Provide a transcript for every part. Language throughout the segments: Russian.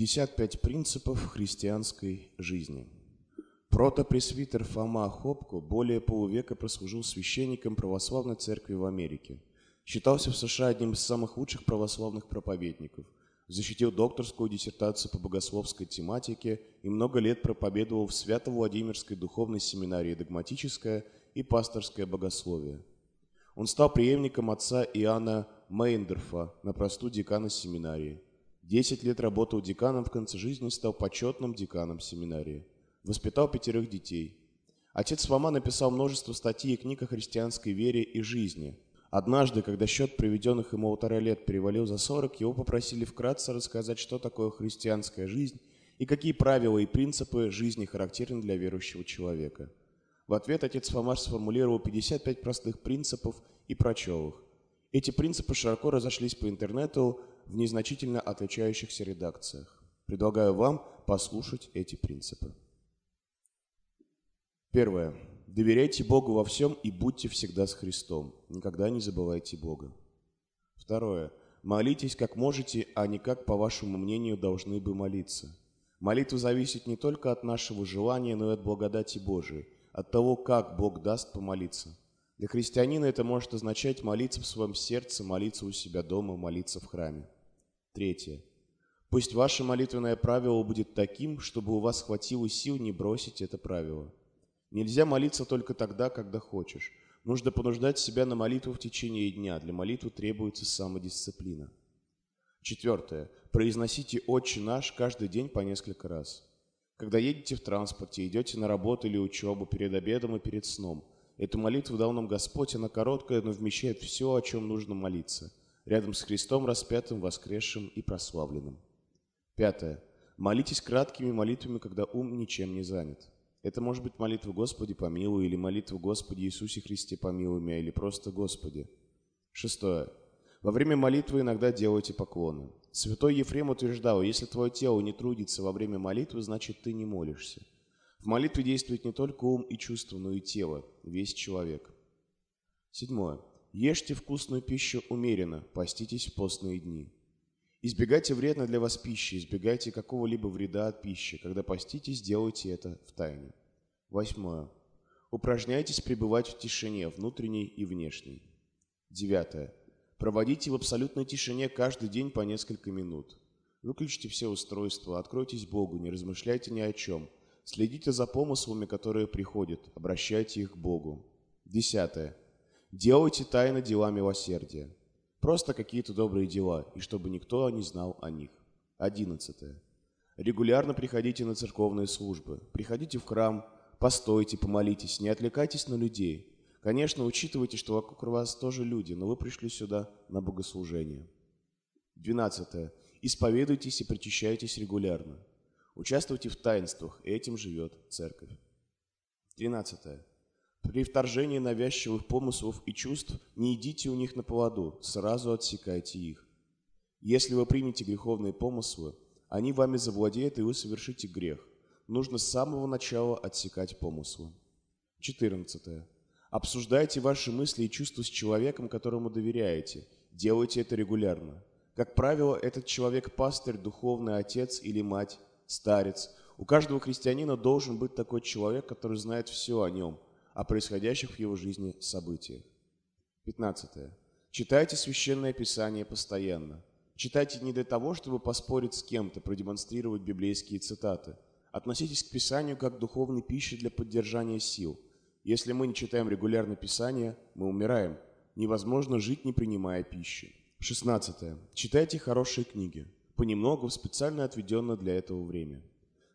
55 принципов христианской жизни. Протопресвитер Фома Хопко более полувека прослужил священником православной церкви в Америке. Считался в США одним из самых лучших православных проповедников. Защитил докторскую диссертацию по богословской тематике и много лет проповедовал в Свято-Владимирской духовной семинарии «Догматическое» и «Пасторское богословие». Он стал преемником отца Иоанна Мейндерфа на просту декана семинарии – Десять лет работал деканом, в конце жизни стал почетным деканом семинарии. Воспитал пятерых детей. Отец Фома написал множество статей и книг о христианской вере и жизни. Однажды, когда счет приведенных ему полтора лет перевалил за сорок, его попросили вкратце рассказать, что такое христианская жизнь и какие правила и принципы жизни характерны для верующего человека. В ответ отец Фома сформулировал 55 простых принципов и прочел их. Эти принципы широко разошлись по интернету, в незначительно отличающихся редакциях. Предлагаю вам послушать эти принципы. Первое. Доверяйте Богу во всем и будьте всегда с Христом. Никогда не забывайте Бога. Второе. Молитесь как можете, а не как, по вашему мнению, должны бы молиться. Молитва зависит не только от нашего желания, но и от благодати Божией, от того, как Бог даст помолиться. Для христианина это может означать молиться в своем сердце, молиться у себя дома, молиться в храме. Третье. Пусть ваше молитвенное правило будет таким, чтобы у вас хватило сил не бросить это правило. Нельзя молиться только тогда, когда хочешь. Нужно понуждать себя на молитву в течение дня. Для молитвы требуется самодисциплина. Четвертое. Произносите «Отче наш» каждый день по несколько раз. Когда едете в транспорте, идете на работу или учебу, перед обедом и перед сном. Эту молитву дал нам Господь, она короткая, но вмещает все, о чем нужно молиться – рядом с Христом распятым, воскресшим и прославленным. Пятое. Молитесь краткими молитвами, когда ум ничем не занят. Это может быть молитва «Господи, помилуй» или молитва «Господи Иисусе Христе, помилуй меня» или просто «Господи». Шестое. Во время молитвы иногда делайте поклоны. Святой Ефрем утверждал, если твое тело не трудится во время молитвы, значит ты не молишься. В молитве действует не только ум и чувство, но и тело, весь человек. Седьмое. Ешьте вкусную пищу умеренно, поститесь в постные дни. Избегайте вредно для вас пищи, избегайте какого-либо вреда от пищи. Когда поститесь, делайте это в тайне. Восьмое. Упражняйтесь пребывать в тишине, внутренней и внешней. Девятое. Проводите в абсолютной тишине каждый день по несколько минут. Выключите все устройства, откройтесь Богу, не размышляйте ни о чем. Следите за помыслами, которые приходят, обращайте их к Богу. Десятое. Делайте тайно дела милосердия. Просто какие-то добрые дела, и чтобы никто не знал о них. Одиннадцатое. Регулярно приходите на церковные службы. Приходите в храм, постойте, помолитесь, не отвлекайтесь на людей. Конечно, учитывайте, что вокруг вас тоже люди, но вы пришли сюда на богослужение. Двенадцатое. Исповедуйтесь и причащайтесь регулярно. Участвуйте в таинствах, этим живет церковь. Тринадцатое. При вторжении навязчивых помыслов и чувств не идите у них на поводу, сразу отсекайте их. Если вы примете греховные помыслы, они вами завладеют, и вы совершите грех. Нужно с самого начала отсекать помыслы. 14. Обсуждайте ваши мысли и чувства с человеком, которому доверяете. Делайте это регулярно. Как правило, этот человек – пастырь, духовный отец или мать, старец. У каждого христианина должен быть такой человек, который знает все о нем – о происходящих в его жизни событиях. 15. Читайте Священное Писание постоянно. Читайте не для того, чтобы поспорить с кем-то, продемонстрировать библейские цитаты. Относитесь к Писанию как к духовной пище для поддержания сил. Если мы не читаем регулярно Писание, мы умираем. Невозможно жить, не принимая пищи. 16. Читайте хорошие книги. Понемногу в специально отведенное для этого время.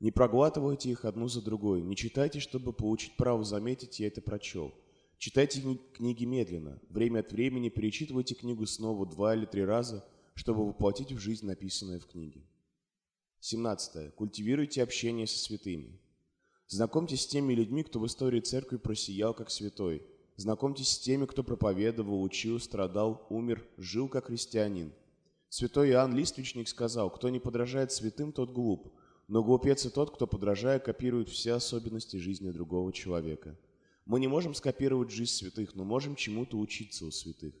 Не проглатывайте их одну за другой. Не читайте, чтобы получить право заметить, я это прочел. Читайте книги медленно. Время от времени перечитывайте книгу снова два или три раза, чтобы воплотить в жизнь написанное в книге. 17. Культивируйте общение со святыми. Знакомьтесь с теми людьми, кто в истории церкви просиял как святой. Знакомьтесь с теми, кто проповедовал, учил, страдал, умер, жил как христианин. Святой Иоанн Листвичник сказал, кто не подражает святым, тот глуп. Но глупец и тот, кто, подражая, копирует все особенности жизни другого человека. Мы не можем скопировать жизнь святых, но можем чему-то учиться у святых.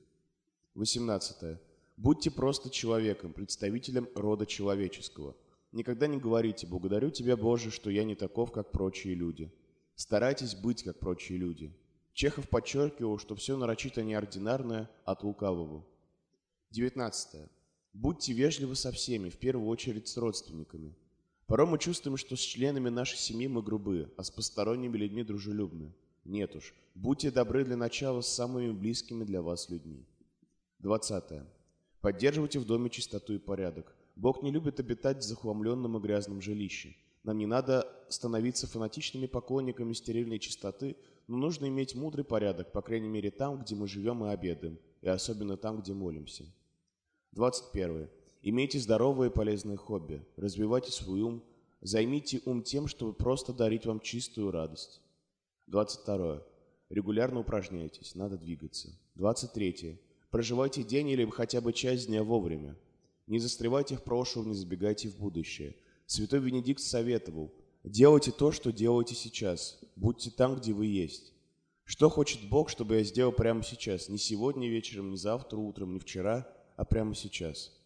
18. Будьте просто человеком, представителем рода человеческого. Никогда не говорите «Благодарю Тебя, Боже, что я не таков, как прочие люди». Старайтесь быть, как прочие люди. Чехов подчеркивал, что все нарочито неординарное от лукавого. 19. Будьте вежливы со всеми, в первую очередь с родственниками. Порой мы чувствуем, что с членами нашей семьи мы грубы, а с посторонними людьми дружелюбны. Нет уж, будьте добры для начала с самыми близкими для вас людьми. 20. Поддерживайте в доме чистоту и порядок. Бог не любит обитать в захламленном и грязном жилище. Нам не надо становиться фанатичными поклонниками стерильной чистоты, но нужно иметь мудрый порядок, по крайней мере там, где мы живем и обедаем, и особенно там, где молимся. 21. Имейте здоровые и полезные хобби, развивайте свой ум, займите ум тем, чтобы просто дарить вам чистую радость. 22. Регулярно упражняйтесь, надо двигаться. 23. Проживайте день или хотя бы часть дня вовремя. Не застревайте в прошлом, не забегайте в будущее. Святой Венедикт советовал, делайте то, что делаете сейчас, будьте там, где вы есть. Что хочет Бог, чтобы я сделал прямо сейчас? Не сегодня вечером, не завтра утром, не вчера, а прямо сейчас.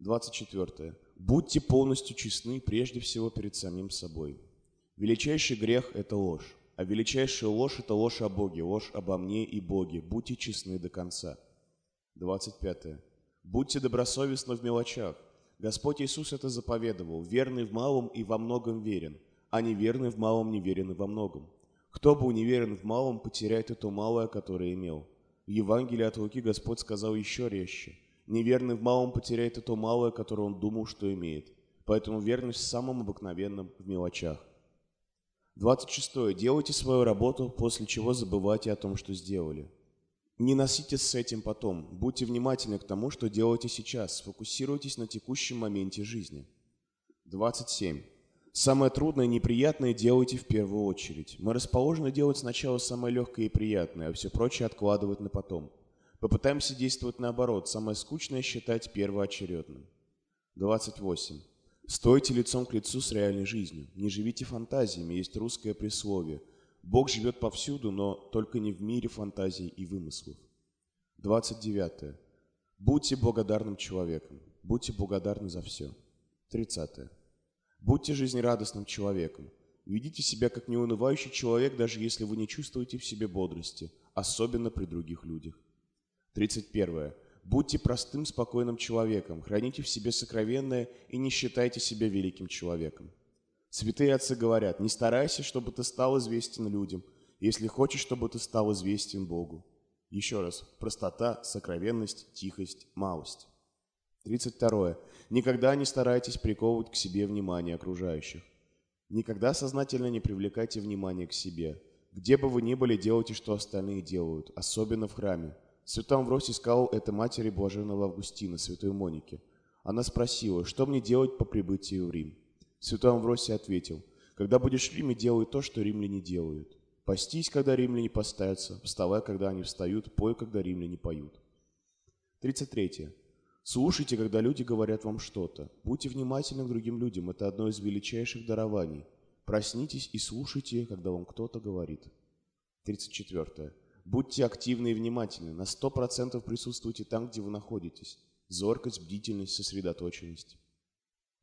24. Будьте полностью честны прежде всего перед самим собой. Величайший грех – это ложь. А величайшая ложь – это ложь о Боге, ложь обо мне и Боге. Будьте честны до конца. 25. Будьте добросовестны в мелочах. Господь Иисус это заповедовал. Верный в малом и во многом верен, а неверный в малом неверен и во многом. Кто был неверен в малом, потеряет и то малое, которое имел. В Евангелии от Луки Господь сказал еще резче. Неверный в малом потеряет и то малое, которое он думал, что имеет. Поэтому верность в самом обыкновенном в мелочах. 26. Делайте свою работу, после чего забывайте о том, что сделали. Не носитесь с этим потом. Будьте внимательны к тому, что делаете сейчас. Сфокусируйтесь на текущем моменте жизни. 27. Самое трудное и неприятное делайте в первую очередь. Мы расположены делать сначала самое легкое и приятное, а все прочее откладывать на потом. Попытаемся действовать наоборот. Самое скучное считать первоочередным. 28. Стойте лицом к лицу с реальной жизнью. Не живите фантазиями, есть русское присловие. Бог живет повсюду, но только не в мире фантазий и вымыслов. 29. Будьте благодарным человеком. Будьте благодарны за все. 30. Будьте жизнерадостным человеком. Ведите себя как неунывающий человек, даже если вы не чувствуете в себе бодрости, особенно при других людях. 31. Будьте простым, спокойным человеком, храните в себе сокровенное и не считайте себя великим человеком. Святые отцы говорят, не старайся, чтобы ты стал известен людям, если хочешь, чтобы ты стал известен Богу. Еще раз, простота, сокровенность, тихость, малость. 32. Никогда не старайтесь приковывать к себе внимание окружающих. Никогда сознательно не привлекайте внимание к себе. Где бы вы ни были, делайте, что остальные делают, особенно в храме. Святой Амвросий сказал это матери Блаженного Августина, святой Монике. Она спросила, что мне делать по прибытию в Рим? Святой Амвросий ответил, когда будешь в Риме, делай то, что римляне делают. Постись, когда римляне постятся, вставай, когда они встают, пой, когда римляне поют. 33. Слушайте, когда люди говорят вам что-то. Будьте внимательны к другим людям, это одно из величайших дарований. Проснитесь и слушайте, когда вам кто-то говорит. 34. Будьте активны и внимательны. На 100% присутствуйте там, где вы находитесь. Зоркость, бдительность, сосредоточенность.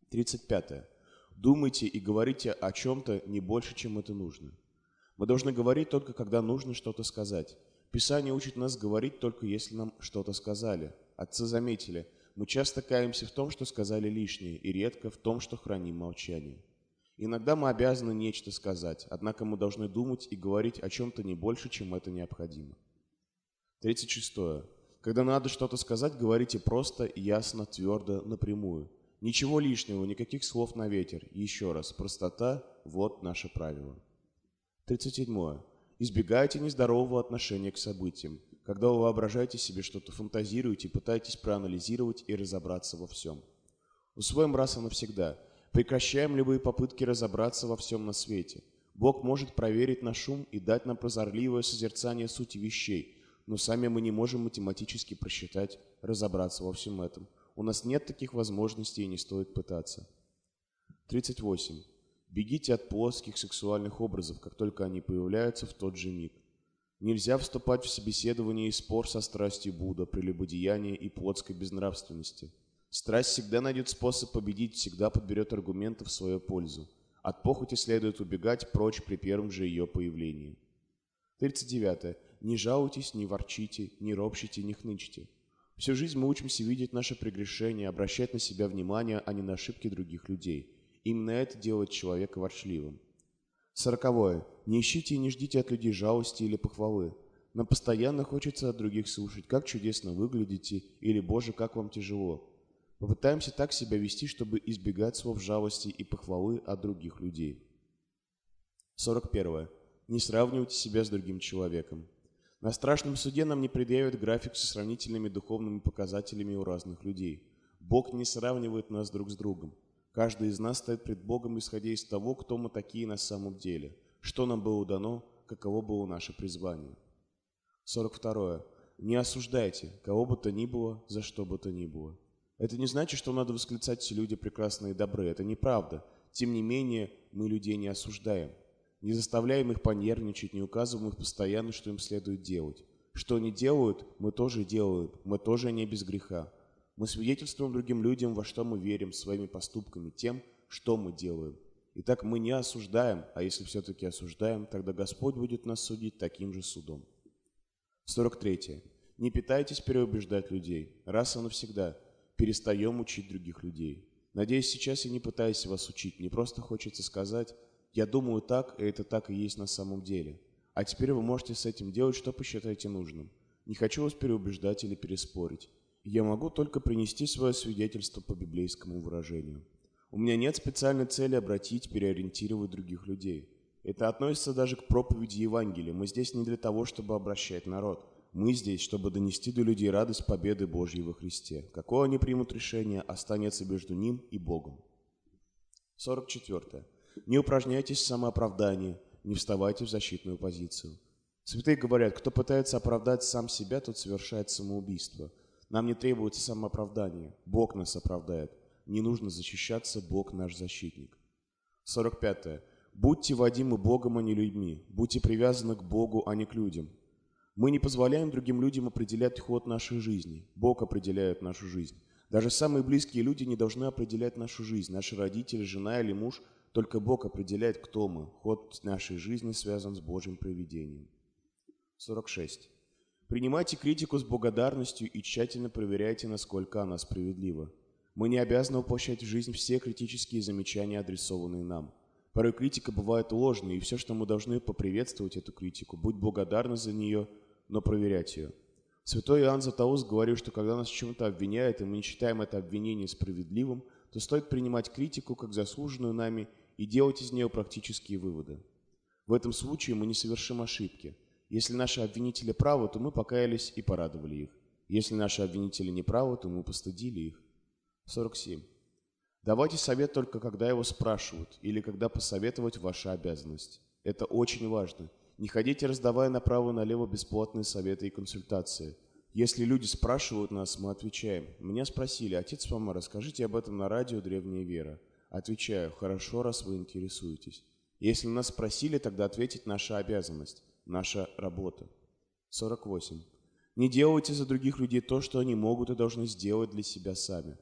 35. Думайте и говорите о чем-то не больше, чем это нужно. Мы должны говорить только, когда нужно что-то сказать. Писание учит нас говорить только, если нам что-то сказали. Отцы заметили, мы часто каемся в том, что сказали лишнее, и редко в том, что храним молчание. Иногда мы обязаны нечто сказать, однако мы должны думать и говорить о чем-то не больше, чем это необходимо. 36. Когда надо что-то сказать, говорите просто, ясно, твердо, напрямую. Ничего лишнего, никаких слов на ветер. Еще раз, простота – вот наше правило. 37. Избегайте нездорового отношения к событиям. Когда вы воображаете себе что-то, фантазируете, пытаетесь проанализировать и разобраться во всем. Усвоим раз и навсегда – Прекращаем любые попытки разобраться во всем на свете. Бог может проверить наш ум и дать нам прозорливое созерцание сути вещей, но сами мы не можем математически просчитать, разобраться во всем этом. У нас нет таких возможностей и не стоит пытаться. 38. Бегите от плоских сексуальных образов, как только они появляются в тот же миг. Нельзя вступать в собеседование и спор со страстью Будда, прелюбодеяния и плотской безнравственности – Страсть всегда найдет способ победить, всегда подберет аргументы в свою пользу. От похоти следует убегать прочь при первом же ее появлении. 39. Не жалуйтесь, не ворчите, не ропщите, не хнычьте. Всю жизнь мы учимся видеть наше прегрешение, обращать на себя внимание, а не на ошибки других людей. Именно это делает человека ворчливым. Сороковое. Не ищите и не ждите от людей жалости или похвалы. Нам постоянно хочется от других слушать, как чудесно выглядите, или «Боже, как вам тяжело». Попытаемся так себя вести, чтобы избегать слов жалости и похвалы от других людей. 41. Не сравнивайте себя с другим человеком. На страшном суде нам не предъявят график со сравнительными духовными показателями у разных людей. Бог не сравнивает нас друг с другом. Каждый из нас стоит пред Богом, исходя из того, кто мы такие на самом деле, что нам было дано, каково было наше призвание. 42. Не осуждайте кого бы то ни было, за что бы то ни было. Это не значит, что надо восклицать «все люди прекрасные и добры». Это неправда. Тем не менее, мы людей не осуждаем. Не заставляем их понервничать, не указываем их постоянно, что им следует делать. Что они делают, мы тоже делаем. Мы тоже не без греха. Мы свидетельствуем другим людям, во что мы верим, своими поступками, тем, что мы делаем. Итак, мы не осуждаем, а если все-таки осуждаем, тогда Господь будет нас судить таким же судом. 43. Не питайтесь переубеждать людей. Раз и навсегда. Перестаем учить других людей. Надеюсь, сейчас я не пытаюсь вас учить. Мне просто хочется сказать, я думаю так, и это так и есть на самом деле. А теперь вы можете с этим делать, что посчитаете нужным. Не хочу вас переубеждать или переспорить. Я могу только принести свое свидетельство по библейскому выражению. У меня нет специальной цели обратить, переориентировать других людей. Это относится даже к проповеди Евангелия. Мы здесь не для того, чтобы обращать народ. Мы здесь, чтобы донести до людей радость победы Божьей во Христе. Какое они примут решение, останется между ним и Богом. 44. Не упражняйтесь в самооправдании, не вставайте в защитную позицию. Святые говорят, кто пытается оправдать сам себя, тот совершает самоубийство. Нам не требуется самооправдание, Бог нас оправдает. Не нужно защищаться, Бог наш защитник. 45. Будьте водимы Богом, а не людьми. Будьте привязаны к Богу, а не к людям. Мы не позволяем другим людям определять ход нашей жизни. Бог определяет нашу жизнь. Даже самые близкие люди не должны определять нашу жизнь. Наши родители, жена или муж – только Бог определяет, кто мы. Ход нашей жизни связан с Божьим проведением. 46. Принимайте критику с благодарностью и тщательно проверяйте, насколько она справедлива. Мы не обязаны воплощать в жизнь все критические замечания, адресованные нам. Порой критика бывает ложной, и все, что мы должны поприветствовать эту критику, быть благодарны за нее, но проверять ее. Святой Иоанн Златоуст говорил, что когда нас чем-то обвиняют, и мы не считаем это обвинение справедливым, то стоит принимать критику как заслуженную нами и делать из нее практические выводы. В этом случае мы не совершим ошибки. Если наши обвинители правы, то мы покаялись и порадовали их. Если наши обвинители не правы, то мы постыдили их. 47. Давайте совет только когда его спрашивают или когда посоветовать ваша обязанность. Это очень важно. Не ходите, раздавая направо и налево бесплатные советы и консультации. Если люди спрашивают нас, мы отвечаем. Меня спросили, отец мама, расскажите об этом на радио «Древняя вера». Отвечаю, хорошо, раз вы интересуетесь. Если нас спросили, тогда ответить наша обязанность, наша работа. 48. Не делайте за других людей то, что они могут и должны сделать для себя сами.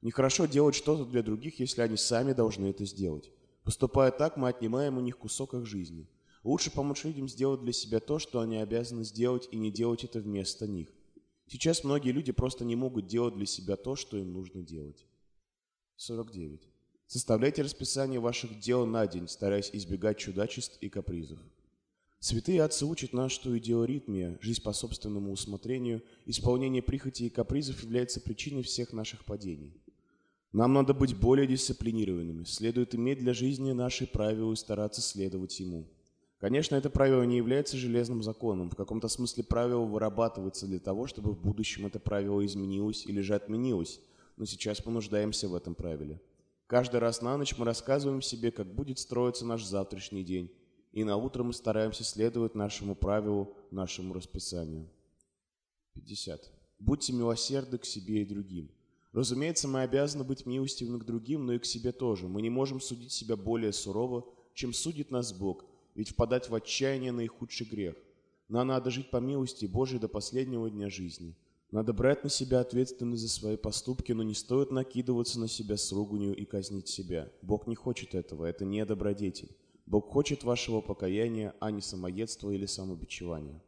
Нехорошо делать что-то для других, если они сами должны это сделать. Поступая так, мы отнимаем у них кусок их жизни. Лучше помочь людям сделать для себя то, что они обязаны сделать, и не делать это вместо них. Сейчас многие люди просто не могут делать для себя то, что им нужно делать. 49. Составляйте расписание ваших дел на день, стараясь избегать чудачеств и капризов. Святые отцы учат нас, что идеоритмия, жизнь по собственному усмотрению, исполнение прихоти и капризов является причиной всех наших падений. Нам надо быть более дисциплинированными, следует иметь для жизни наши правила и стараться следовать ему. Конечно, это правило не является железным законом, в каком-то смысле правило вырабатывается для того, чтобы в будущем это правило изменилось или же отменилось, но сейчас мы нуждаемся в этом правиле. Каждый раз на ночь мы рассказываем себе, как будет строиться наш завтрашний день, и на утро мы стараемся следовать нашему правилу, нашему расписанию. 50. Будьте милосердны к себе и другим. Разумеется, мы обязаны быть милостивны к другим, но и к себе тоже. Мы не можем судить себя более сурово, чем судит нас Бог, ведь впадать в отчаяние – наихудший грех. Нам надо жить по милости Божией до последнего дня жизни. Надо брать на себя ответственность за свои поступки, но не стоит накидываться на себя с руганью и казнить себя. Бог не хочет этого, это не добродетель. Бог хочет вашего покаяния, а не самоедства или самобичевания.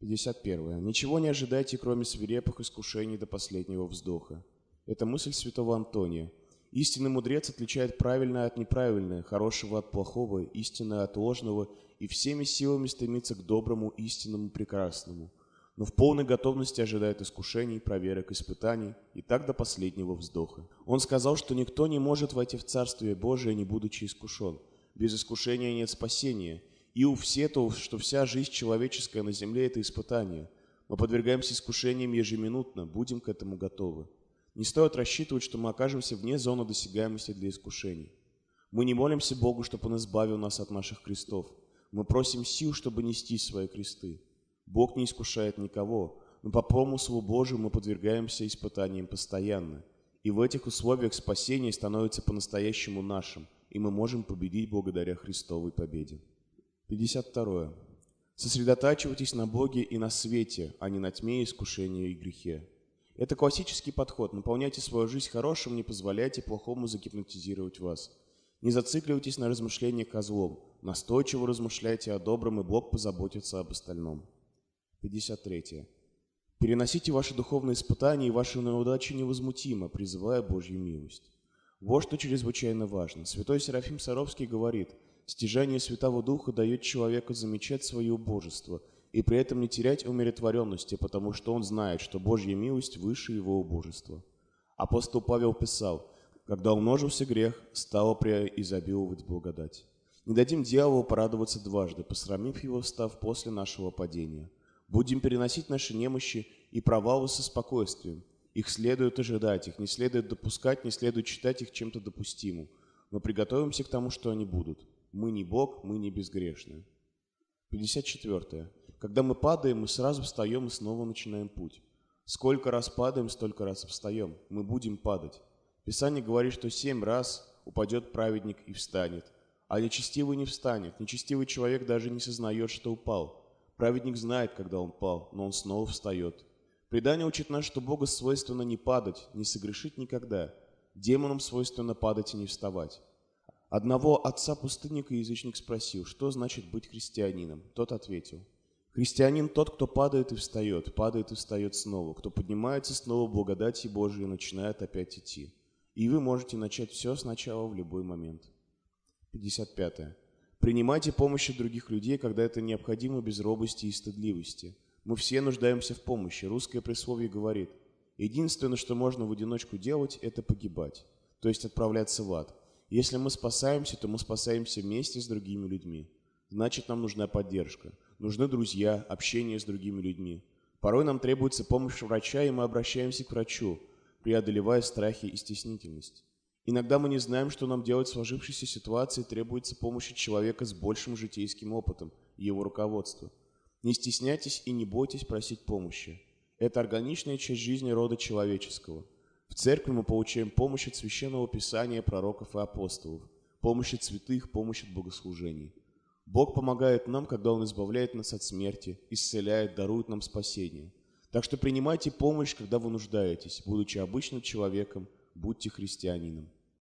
51. Ничего не ожидайте, кроме свирепых искушений до последнего вздоха. Это мысль святого Антония. Истинный мудрец отличает правильное от неправильного, хорошего от плохого, истинное от ложного и всеми силами стремится к доброму, истинному, прекрасному – но в полной готовности ожидает искушений, проверок, испытаний, и так до последнего вздоха. Он сказал, что никто не может войти в Царствие Божие, не будучи искушен. Без искушения нет спасения. И у все то, что вся жизнь человеческая на земле – это испытание. Мы подвергаемся искушениям ежеминутно, будем к этому готовы. Не стоит рассчитывать, что мы окажемся вне зоны досягаемости для искушений. Мы не молимся Богу, чтобы Он избавил нас от наших крестов. Мы просим сил, чтобы нести свои кресты. Бог не искушает никого, но по промыслу Божию мы подвергаемся испытаниям постоянно. И в этих условиях спасение становится по-настоящему нашим, и мы можем победить благодаря Христовой победе. 52. Сосредотачивайтесь на Боге и на свете, а не на тьме, искушении и грехе. Это классический подход. Наполняйте свою жизнь хорошим, не позволяйте плохому загипнотизировать вас. Не зацикливайтесь на размышлениях о злом. Настойчиво размышляйте о добром, и Бог позаботится об остальном. 53. Переносите ваши духовные испытания и ваши неудачи невозмутимо, призывая Божью милость. Вот что чрезвычайно важно. Святой Серафим Саровский говорит, стяжание Святого Духа дает человеку замечать свое убожество и при этом не терять умиротворенности, потому что он знает, что Божья милость выше его убожества. Апостол Павел писал, «Когда умножился грех, стало преизобиловать благодать». Не дадим дьяволу порадоваться дважды, посрамив его, став после нашего падения – Будем переносить наши немощи и провалы со спокойствием. Их следует ожидать, их не следует допускать, не следует считать их чем-то допустимым. Но приготовимся к тому, что они будут. Мы не Бог, мы не безгрешны. 54. Когда мы падаем, мы сразу встаем и снова начинаем путь. Сколько раз падаем, столько раз встаем. Мы будем падать. Писание говорит, что семь раз упадет праведник и встанет. А нечестивый не встанет. Нечестивый человек даже не сознает, что упал. Праведник знает, когда он пал, но он снова встает. Предание учит нас, что Богу свойственно не падать, не согрешить никогда. Демонам свойственно падать и не вставать. Одного отца-пустынника язычник спросил, что значит быть христианином. Тот ответил, христианин тот, кто падает и встает, падает и встает снова, кто поднимается снова благодати Божией и начинает опять идти. И вы можете начать все сначала в любой момент. 55. Принимайте помощь от других людей, когда это необходимо без робости и стыдливости. Мы все нуждаемся в помощи. Русское присловие говорит, единственное, что можно в одиночку делать, это погибать, то есть отправляться в ад. Если мы спасаемся, то мы спасаемся вместе с другими людьми. Значит, нам нужна поддержка. Нужны друзья, общение с другими людьми. Порой нам требуется помощь врача, и мы обращаемся к врачу, преодолевая страхи и стеснительность. Иногда мы не знаем, что нам делать в сложившейся ситуации, требуется помощь человека с большим житейским опытом и его руководства. Не стесняйтесь и не бойтесь просить помощи. Это органичная часть жизни рода человеческого. В церкви мы получаем помощь от Священного Писания, пророков и апостолов, помощь от святых, помощь от богослужений. Бог помогает нам, когда Он избавляет нас от смерти, исцеляет, дарует нам спасение. Так что принимайте помощь, когда вы нуждаетесь, будучи обычным человеком, будьте христианином.